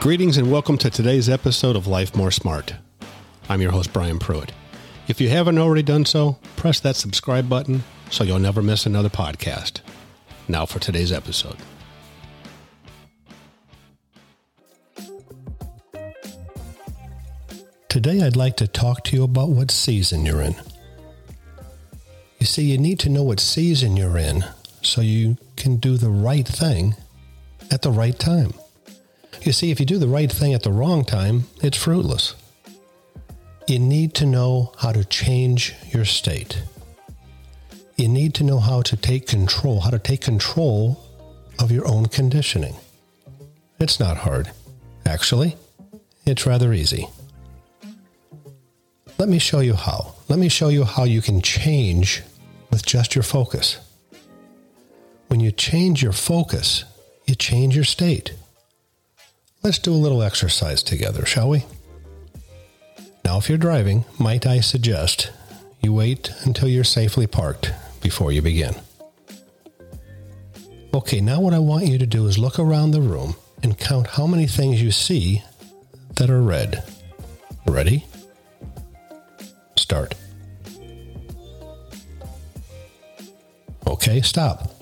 Greetings and welcome to today's episode of Life More Smart. I'm your host, Brian Pruitt. If you haven't already done so, press that subscribe button so you'll never miss another podcast. Now for today's episode. Today, I'd like to talk to you about what season you're in. You see, you need to know what season you're in so you can do the right thing at the right time. You see, if you do the right thing at the wrong time, it's fruitless. You need to know how to change your state. You need to know how to take control, how to take control of your own conditioning. It's not hard. Actually, it's rather easy. Let me show you how. Let me show you how you can change with just your focus. When you change your focus, you change your state. Let's do a little exercise together, shall we? Now, if you're driving, might I suggest you wait until you're safely parked before you begin. Okay, now what I want you to do is look around the room and count how many things you see that are red. Ready? Start. Okay, stop.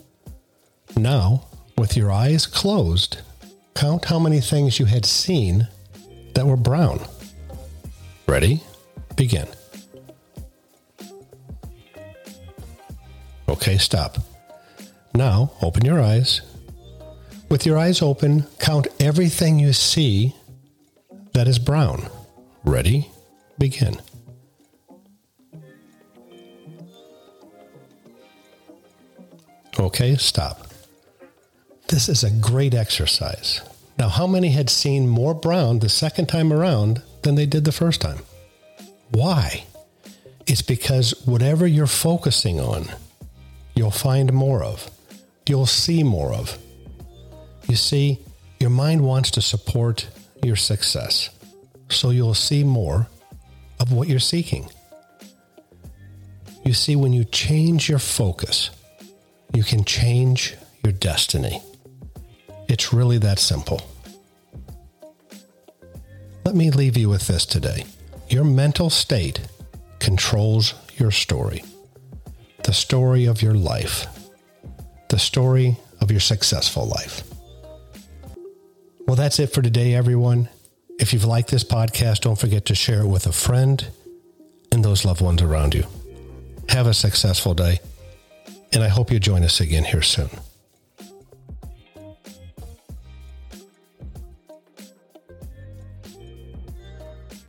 Now, with your eyes closed, count how many things you had seen that were brown. Ready? Begin. Okay, stop. Now, open your eyes. With your eyes open, count everything you see that is brown. Ready? Begin. Okay, stop. This is a great exercise. Now, how many had seen more brown the second time around than they did the first time? Why? It's because whatever you're focusing on, you'll find more of, you'll see more of. You see, your mind wants to support your success, so you'll see more of what you're seeking. You see, when you change your focus, you can change your destiny. Really that simple. Let me leave you with this today. Your mental state controls your story, the story of your life, the story of your successful life. Well, that's it for today, everyone. If you've liked this podcast, don't forget to share it with a friend and those loved ones around you. Have a successful day, and I hope you join us again here soon.